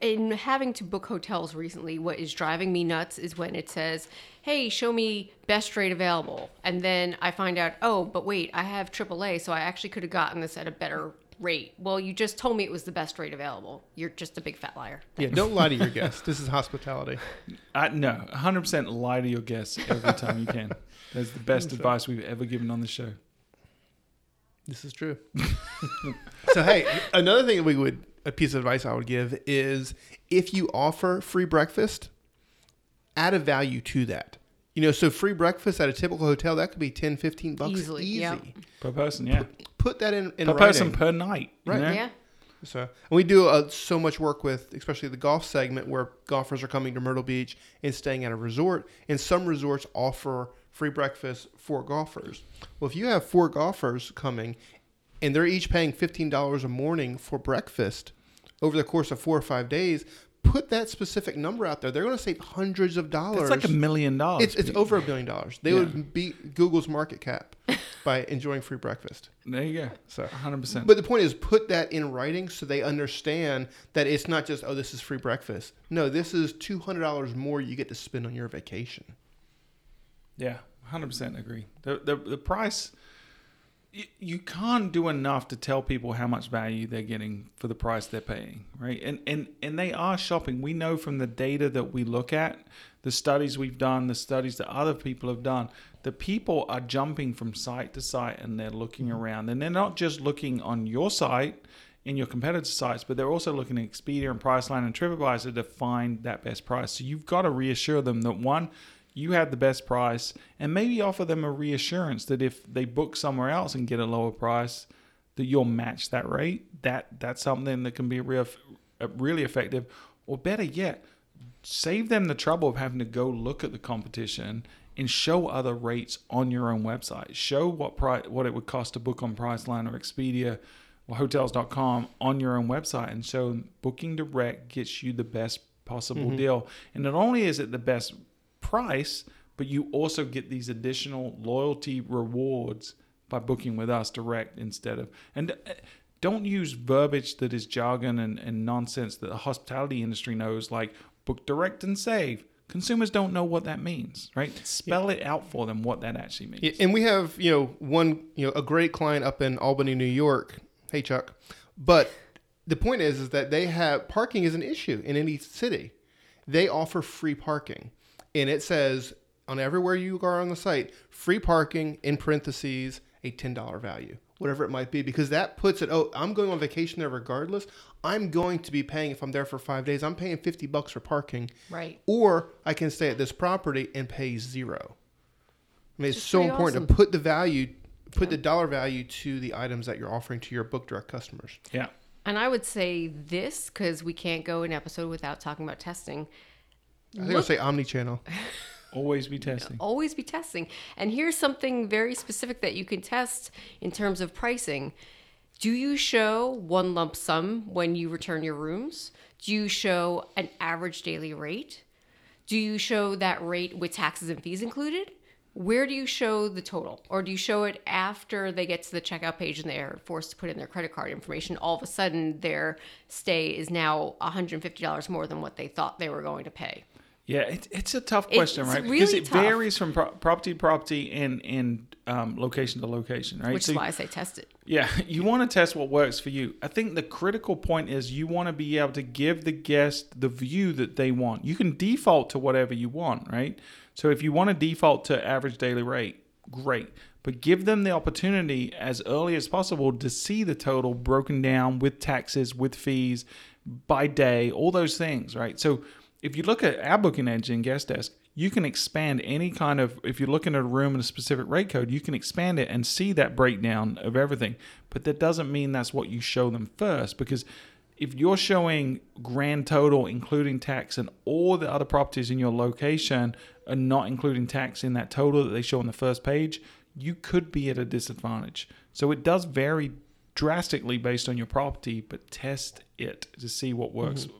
in having to book hotels recently, what is driving me nuts is when it says, "Hey, show me best rate available," and then I find out, "Oh, but wait, I have AAA, so I actually could have gotten this at a better rate." Well, you just told me it was the best rate available. You're just a big fat liar. Yeah, don't lie to your guests. This is hospitality. I, no, 100% lie to your guests every time you can. That's the best advice we've ever given on the show. This is true. so hey, another thing we would a piece of advice I would give is if you offer free breakfast, add a value to that. You know, so free breakfast at a typical hotel that could be 10, 15 bucks Easily, easy. yeah. Per person, yeah. Put that in in Per writing. person per night. you Right. know? Yeah. So, and we do uh, so much work with, especially the golf segment, where golfers are coming to Myrtle Beach and staying at a resort. And some resorts offer free breakfast for golfers. Well, if you have four golfers coming, and they're each paying fifteen dollars a morning for breakfast over the course of four or five days, put that specific number out there. They're going to save hundreds of dollars. It's like a million dollars. it's it's over a billion dollars. They Yeah. would beat Google's market cap by enjoying free breakfast. There you go. So. 100%. But the point is, put that in writing so they understand that it's not just, oh, this is free breakfast. No, this is $200 more you get to spend on your vacation. Yeah, hundred percent agree. The the the price you, you can't do enough to tell people how much value they're getting for the price they're paying, right? And and and they are shopping. We know from the data that we look at, the studies we've done, the studies that other people have done, the people are jumping from site to site and they're looking mm-hmm. around. And they're not just looking on your site in your competitor sites, but they're also looking at Expedia and Priceline and TripAdvisor to find that best price. So you've got to reassure them that one, you have the best price, and maybe offer them a reassurance that if they book somewhere else and get a lower price, that you'll match that rate. That that's something that can be real, uh, really effective. Or better yet, save them the trouble of having to go look at the competition and show other rates on your own website. Show what price what it would cost to book on Priceline or Expedia or hotels.com on your own website and show booking direct gets you the best possible deal. And not only is it the best price, but you also get these additional loyalty rewards by booking with us direct instead of and uh, don't use verbiage that is jargon and, and nonsense that the hospitality industry knows like book direct and save consumers don't know what that means right spell it out for them what that actually means Yeah, and we have, you know, one, you know, a great client up in Albany, New York. Hey, Chuck. But the point is, is that they have parking is an issue in any city. They offer free parking, and it says on everywhere you are on the site, free parking in parentheses a ten dollar value, whatever it might be, because that puts it. Oh, I'm going on vacation there regardless. I'm going to be paying if I'm there for five days. I'm paying fifty bucks for parking, Right. or I can stay at this property and pay zero. I mean, it's Which is so important awesome. to put the value, put the dollar value to the items that you're offering to your book direct customers. yeah And I would say this because we can't go an episode without talking about testing. I think I'll say omni-channel. always be testing always be testing. And here's something very specific that you can test in terms of pricing. Do you show one lump sum when you return your rooms? Do you show an average daily rate? Do you show that rate with taxes and fees included? Where do you show the total? Or do you show it after they get to the checkout page and they're forced to put in their credit card information? All of a sudden, their stay is now $150 more than what they thought they were going to pay. Yeah, it, it's a tough It's question, right? because it tough. varies from pro- property to property and and um, location to location, right? Which So is why I say test it. Yeah, you want to test what works for you. I think the critical point is you want to be able to give the guest the view that they want. You can default to whatever you want, right? So if you want to default to average daily rate, great. But give them the opportunity as early as possible to see the total broken down with taxes, with fees, by day, all those things, right? So if you look at our booking engine GuestDesk, you can expand any kind of if you're looking at a room in a specific rate code, you can expand it and see that breakdown of everything. But that doesn't mean that's what you show them first because if you're showing grand total including tax and all the other properties in your location and not including tax in that total that they show on the first page, you could be at a disadvantage. So it does vary drastically based on your property, but test it to see what works mm-hmm.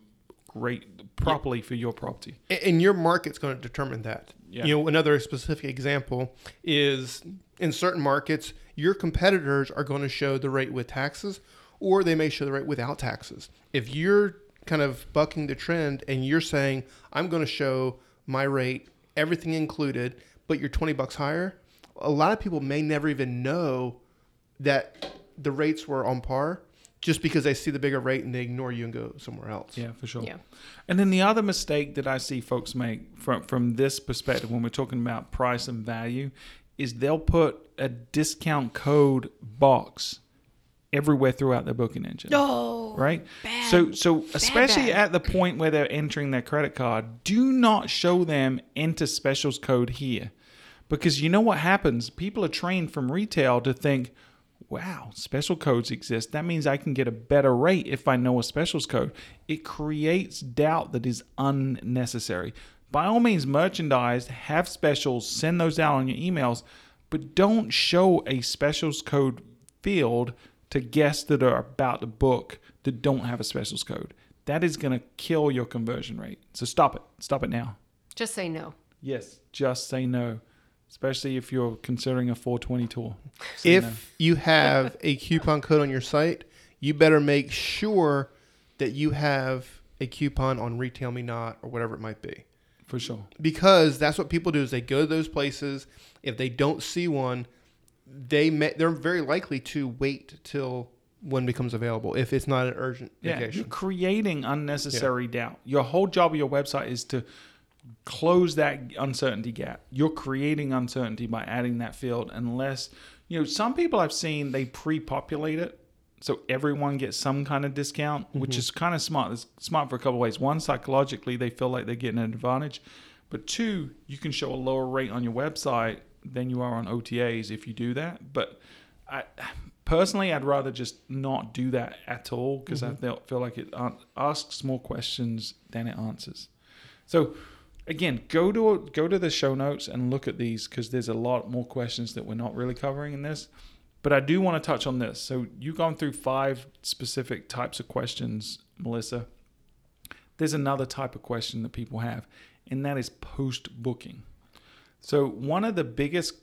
great properly for your property. And your market's going to determine that. Yeah. You know, another specific example is in certain markets, your competitors are going to show the rate with taxes, or they may show the rate without taxes. If you're kind of bucking the trend and you're saying, I'm going to show my rate, everything included, but you're 20 bucks higher, a lot of people may never even know that the rates were on par just because they see the bigger rate and they ignore you and go somewhere else. Yeah, for sure. Yeah. And then the other mistake that I see folks make from from this perspective when we're talking about price and value is they'll put a discount code box everywhere throughout their booking engine. No. Right? Bad. So so especially bad. at the point where they're entering their credit card, do not show them enter specials code here. Because you know what happens? People are trained from retail to think, wow, special codes exist. That means I can get a better rate if I know a specials code. It creates doubt that is unnecessary. By all means, merchandise, have specials, send those out on your emails, but don't show a specials code field to guests that are about to book that don't have a specials code. That is going to kill your conversion rate. So stop it. Stop it now. Just say no. Yes, just say no, especially if you're considering a 420 tour. If no. you have a coupon code on your site, you better make sure that you have a coupon on RetailMeNot or whatever it might be. for sure. Because that's what people do is they go to those places. If they don't see one, they may, they're very likely to wait till one becomes available if it's not an urgent Yeah, you're creating unnecessary doubt. Your whole job of your website is to close that uncertainty gap. You're creating uncertainty by adding that field unless, you know, some people I've seen they pre-populate it so everyone gets some kind of discount, which mm-hmm. is kind of smart. It's smart for a couple of ways. One, psychologically they feel like they're getting an advantage, but two, you can show a lower rate on your website than you are on OTAs if you do that. But I personally, I'd rather just not do that at all because I mm-hmm. feel, feel like it asks more questions than it answers. So again, go to go to the show notes and look at these because there's a lot more questions that we're not really covering in this. But I do want to touch on this. So you've gone through five specific types of questions, Melissa. There's another type of question that people have, and that is post booking. So one of the biggest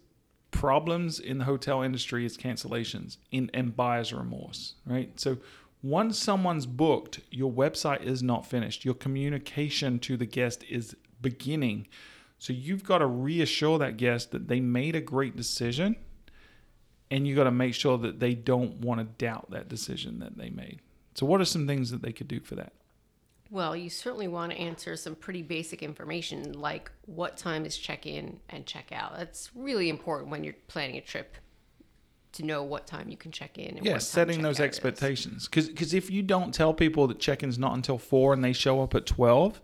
problems in the hotel industry is cancellations in, and buyer's remorse, right? So once someone's booked, your website is not finished. Your communication to the guest is beginning. So you've got to reassure that guest that they made a great decision and you got to make sure that they don't want to doubt that decision that they made. So what are some things that they could do for that? Well, you certainly want to answer some pretty basic information like what time is check in and check out. That's really important when you're planning a trip to know what time you can check in and Yeah, setting those expectations. Because if you don't tell people that check-in's not until four and they show up at twelve,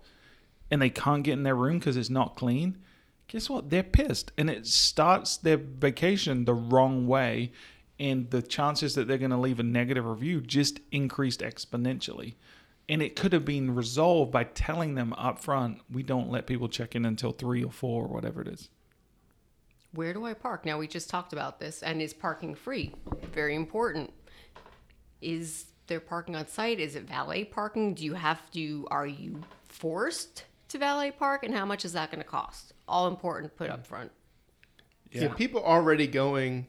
and they can't get in their room because it's not clean, guess what? They're pissed, and it starts their vacation the wrong way, and the chances that they're going to leave a negative review just increased exponentially. And it could have been resolved by telling them up front, we don't let people check in until three or four or whatever it is. Where do I park? Now we just talked about this and is parking free? Very important. Is there parking on site? Is it valet parking? Do you have to are you forced to valet park and how much is that going to cost? All important put up mm. front. Yeah. people already going,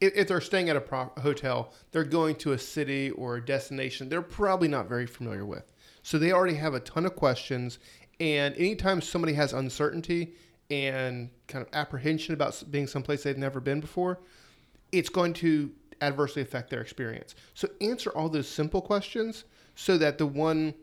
if, if they're staying at a pro- hotel, they're going to a city or a destination they're probably not very familiar with. So they already have a ton of questions, And anytime somebody has uncertainty and kind of apprehension about being someplace they've never been before, it's going to adversely affect their experience. So answer all those simple questions so that the one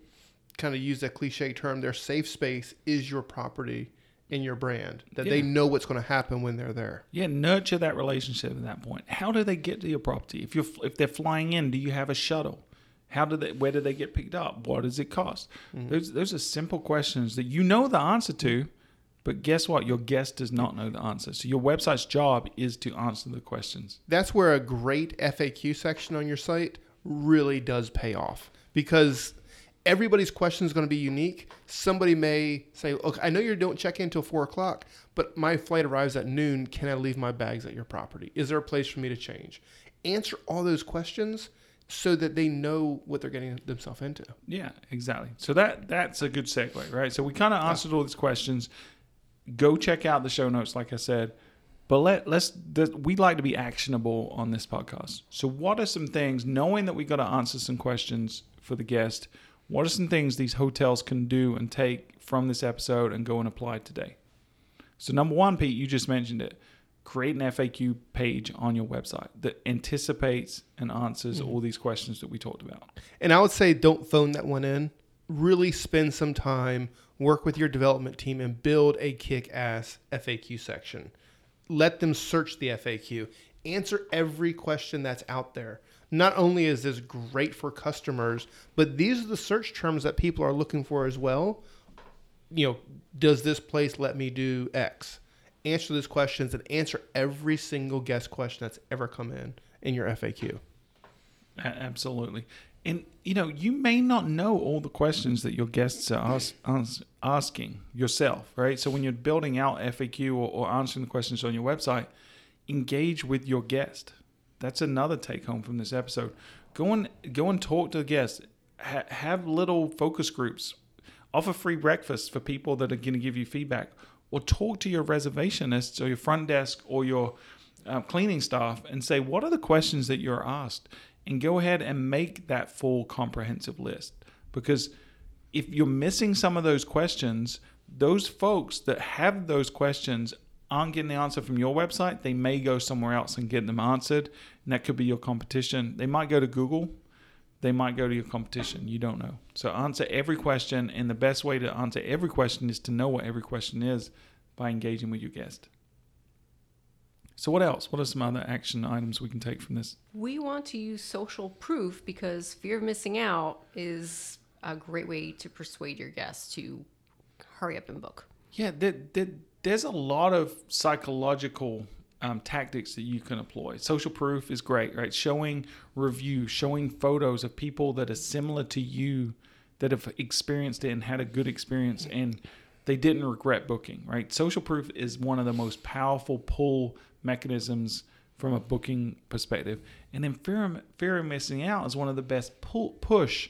kind of use that cliche term, their safe space is your property and your brand. That they know what's going to happen when they're there. Yeah, nurture that relationship at that point. How do they get to your property? If you're if they're flying in, do you have a shuttle? How do they? Where do they get picked up? What does it cost? Mm-hmm. Those those are simple questions that you know the answer to, but guess what? Your guest does not know the answer. So your website's job is to answer the questions. That's where a great FAQ section on your site really does pay off because everybody's question is going to be unique. Somebody may say, "Okay, I know you don't check in until four o'clock, but my flight arrives at noon. Can I leave my bags at your property? Is there a place for me to change?" Answer all those questions so that they know what they're getting themselves into. Yeah, exactly. So that that's a good segue, right? So we kind of answered all these questions. Go check out the show notes, like I said. But let let's th- we like to be actionable on this podcast. So what are some things, knowing that we got to answer some questions for the guest? What are some things these hotels can do and take from this episode and go and apply today? So number one, Pete, you just mentioned it. Create an FAQ page on your website that anticipates and answers mm-hmm. all these questions that we talked about. And I would say don't phone that one in. Really spend some time, work with your development team, and build a kick ass FAQ section. Let them search the FAQ. Answer every question that's out there. Not only is this great for customers, but these are the search terms that people are looking for as well. You know, does this place let me do X? Answer those questions and answer every single guest question that's ever come in in your FAQ. Absolutely. And you know, you may not know all the questions that your guests are ask, ask, asking yourself, right? So when you're building out FAQ or, or answering the questions on your website, engage with your guest. That's another take home from this episode. Go and go and talk to the guests. Ha- have little focus groups. Offer free breakfast for people that are going to give you feedback, or talk to your reservationists or your front desk or your uh, cleaning staff and say, what are the questions that you're asked? And go ahead and make that full comprehensive list. Because if you're missing some of those questions, those folks that have those questions aren't getting the answer from your website. They may go somewhere else and get them answered. And that could be your competition. They might go to Google. They might go to your competition. You don't know. So answer every question. And the best way to answer every question is to know what every question is by engaging with your guest. So, what else? What are some other action items we can take from this? We want to use social proof because fear of missing out is a great way to persuade your guests to hurry up and book. Yeah, there, there, there's a lot of psychological um, tactics that you can employ. Social proof is great, right? Showing reviews, showing photos of people that are similar to you that have experienced it and had a good experience and they didn't regret booking, right? Social proof is one of the most powerful pull mechanisms from a booking perspective. And then fear fear of missing out is one of the best pull, push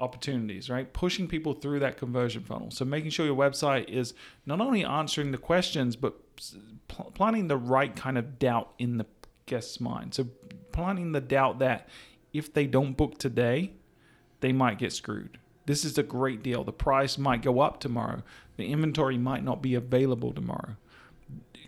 opportunities, right? Pushing people through that conversion funnel. So making sure your website is not only answering the questions, but pl- planting the right kind of doubt in the guest's mind. So planting the doubt that if they don't book today, they might get screwed. This is a great deal. The price might go up tomorrow. The inventory might not be available tomorrow.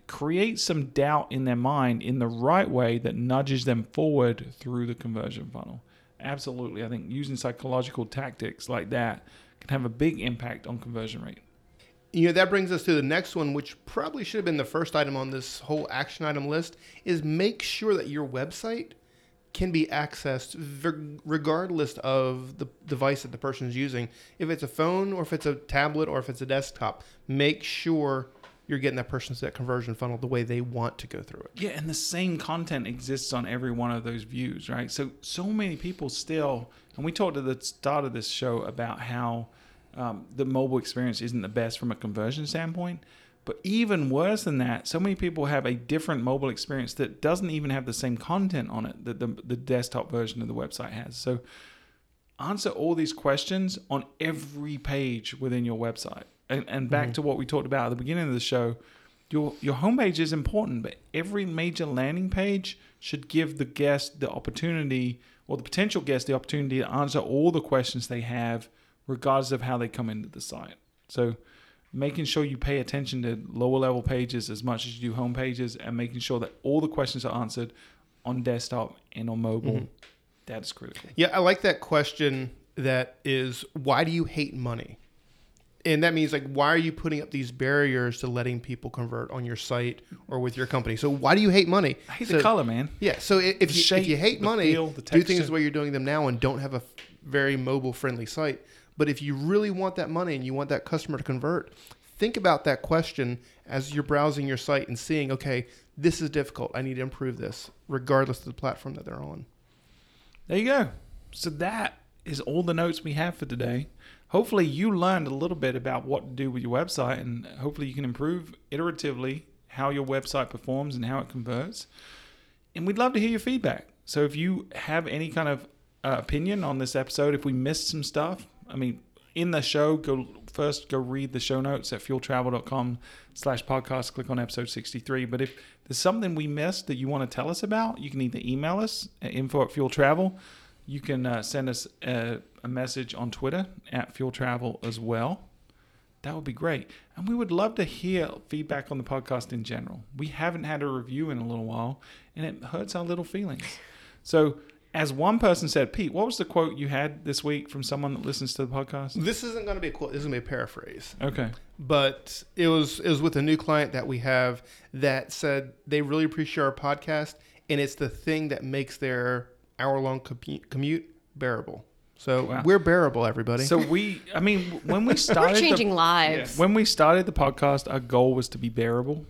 Create some doubt in their mind in the right way that nudges them forward through the conversion funnel absolutely. I think using psychological tactics like that can have a big impact on conversion rate. You know, that brings us to the next one, which probably should have been the first item on this whole action item list, is make sure that your website can be accessed regardless of the device that the person is using. If it's a phone or if it's a tablet or if it's a desktop, make sure you're getting that person to that conversion funnel the way they want to go through it. Yeah, and the same content exists on every one of those views, right? So, so many people still, and we talked at the start of this show about how um, the mobile experience isn't the best from a conversion standpoint. But even worse than that, so many people have a different mobile experience that doesn't even have the same content on it that the, the desktop version of the website has. So, answer all these questions on every page within your website. And, and back Mm-hmm. to what we talked about at the beginning of the show, your your homepage is important, but every major landing page should give the guest the opportunity or the potential guest the opportunity to answer all the questions they have, regardless of how they come into the site. So making sure you pay attention to lower level pages as much as you do home pages and making sure that all the questions are answered on desktop and on mobile. Mhm. That is critical. Yeah, I like that question that is why do you hate money? And that means like why are you putting up these barriers to letting people convert on your site or with your company? So why do you hate money? I hate So- the color, man. Yeah, so if you, shape, if you hate money, feel, do things the way you're doing them now and don't have a f- very mobile friendly site. But if you really want that money and you want that customer to convert, think about that question as you're browsing your site and seeing, okay, this is difficult. I need to improve this, regardless of the platform that they're on. There you go. So that is all the notes we have for today. Hopefully, you learned a little bit about what to do with your website, and hopefully, you can improve iteratively how your website performs and how it converts. And we'd love to hear your feedback. So, if you have any kind of uh, opinion on this episode, if we missed some stuff, I mean, in the show, go first go read the show notes at fueltravel.com slash podcast. Click on episode 63. But if there's something we missed that you want to tell us about, you can either email us at info at fuel travel. You can uh, send us a, a message on Twitter at fuel travel as well. That would be great. And we would love to hear feedback on the podcast in general. We haven't had a review in a little while, and it hurts our little feelings. So, as one person said, Pete, what was the quote you had this week from someone that listens to the podcast? This isn't going to be a quote. This is going to be a paraphrase. Okay. but it was it was with a new client that we have that said they really appreciate our podcast and it's the thing that makes their hour long commute, commute bearable. So Wow. we're bearable, everybody. So we, I mean, when we started, We're changing the, lives. when we started the podcast, our goal was to be bearable.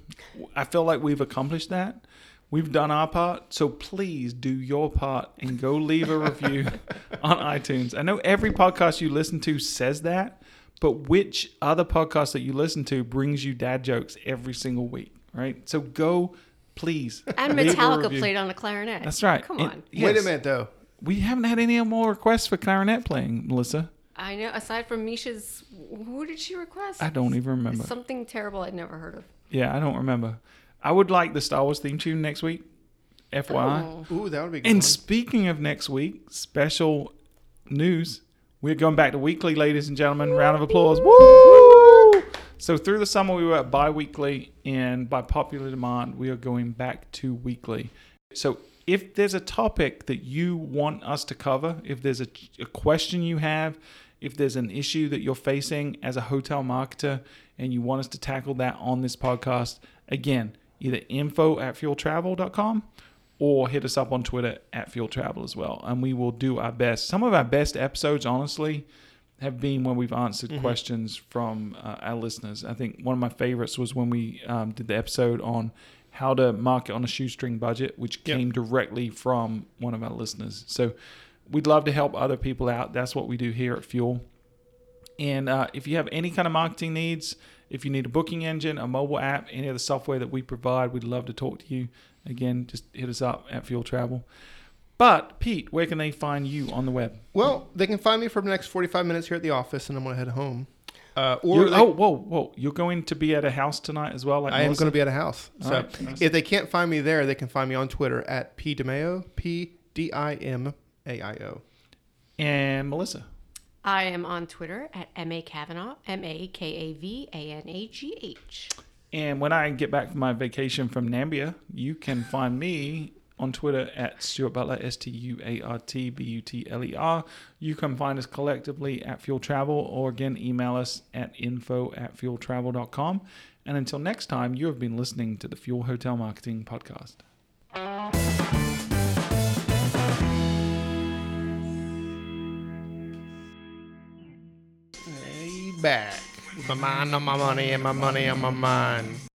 I feel like we've accomplished that. We've done our part, so please do your part and go leave a review on iTunes. I know every podcast you listen to says that, but which other podcast that you listen to brings you dad jokes every single week, right? So go, please. and Metallica played on the clarinet. That's right. Come And- on. Wait a minute though. We haven't had any more requests for clarinet playing, Melissa. I know. Aside from Misha's, who did she request? I don't even remember. Something terrible I'd never heard of. Yeah, I don't remember. I would like the Star Wars theme tune next week. FYI. Oh. Ooh, that would be good. And one. speaking of next week, special news. We're going back to weekly, ladies and gentlemen. Round of applause. Woo! So through the summer we were at bi-weekly and by popular demand we are going back to weekly. So if there's a topic that you want us to cover, if there's a, a question you have, if there's an issue that you're facing as a hotel marketer and you want us to tackle that on this podcast, again, either info at fueltravel.com or hit us up on Twitter at fueltravel as well. And we will do our best. Some of our best episodes, honestly, have been when we've answered Mhm. questions from uh, our listeners. I think one of my favorites was when we um, did the episode on how to market on a shoestring budget, which Yep. came directly from one of our listeners. So we'd love to help other people out. That's what we do here at Fuel. And uh, if you have any kind of marketing needs, if you need a booking engine, a mobile app, any of the software that we provide, we'd love to talk to you. Again, just hit us up at Fuel Travel. But Pete, where can they find you on the web? well, they can find me for the next forty-five minutes here at the office, and I'm going to head home. Uh, or they- oh, whoa, whoa! You're going to be at a house tonight as well. Like I am going to be at a house. So right, nice. if they can't find me there, they can find me on Twitter at p dimaio p d i m a i o. and Melissa. I am on Twitter at M A Kavanagh, M A K A V A N A G H. And when I get back from my vacation from Nambia, you can find me on Twitter at Stuart Butler, S T U A R T B U T L E R. You can find us collectively at Fuel Travel or again email us at info at fueltravel.com. And until next time, you have been listening to the Fuel Hotel Marketing Podcast. Back. My mind on my money and my money on my mind.